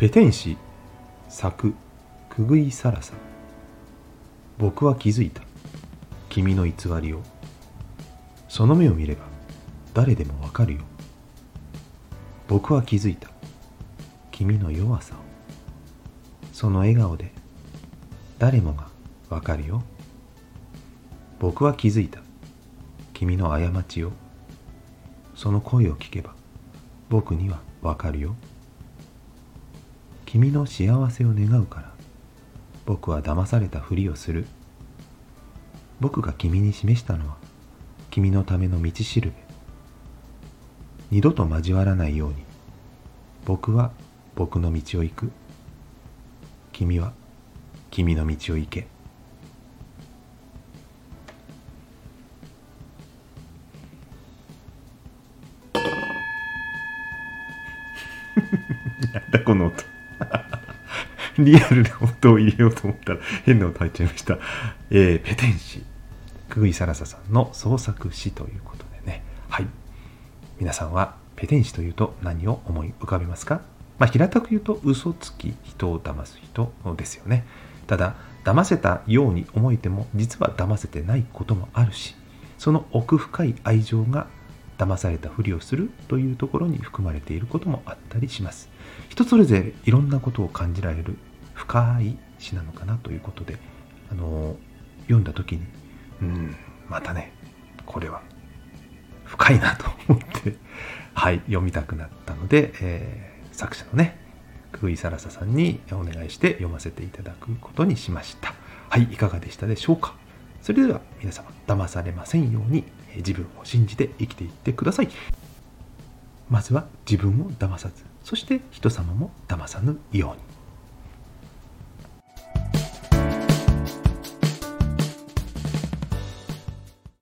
ペテン師作くぐいさらさ。僕は気づいた。君の偽りを。その目を見れば誰でもわかるよ。僕は気づいた。君の弱さを。その笑顔で誰もがわかるよ。僕は気づいた。君の過ちを。その声を聞けば僕にはわかるよ。君の幸せを願うから。僕は騙されたふりをする。僕が君に示したのは君のための道しるべ。二度と交わらないように。僕は僕の道を行く。君は君の道を行け。なんだこの音 リアルな音を入れようと思ったら変な音入っちゃいました。えー、ペテン師、くぐいさらささんの創作詩ということでね。はい。皆さんはペテン師というと何を思い浮かべますか？まあ、平たく言うと嘘つき、人を騙す人ですよね。ただ、騙せたように思えても、実は騙せてないこともあるし、その奥深い愛情が騙されたふりをするというところに含まれていることもあったりします。人それぞれいろんなことを感じられる深い詩なのかなということで、あの読んだ時に、うん、またね、これは深いなと思って、はい、読みたくなったので、えー、作者のね、久井サラサさんにお願いして読ませていただくことにしました。はい、いかがでしたでしょうか？それでは皆様、騙されませんように自分を信じて生きていってください。まずは自分を騙さず、そして人様も騙さぬように。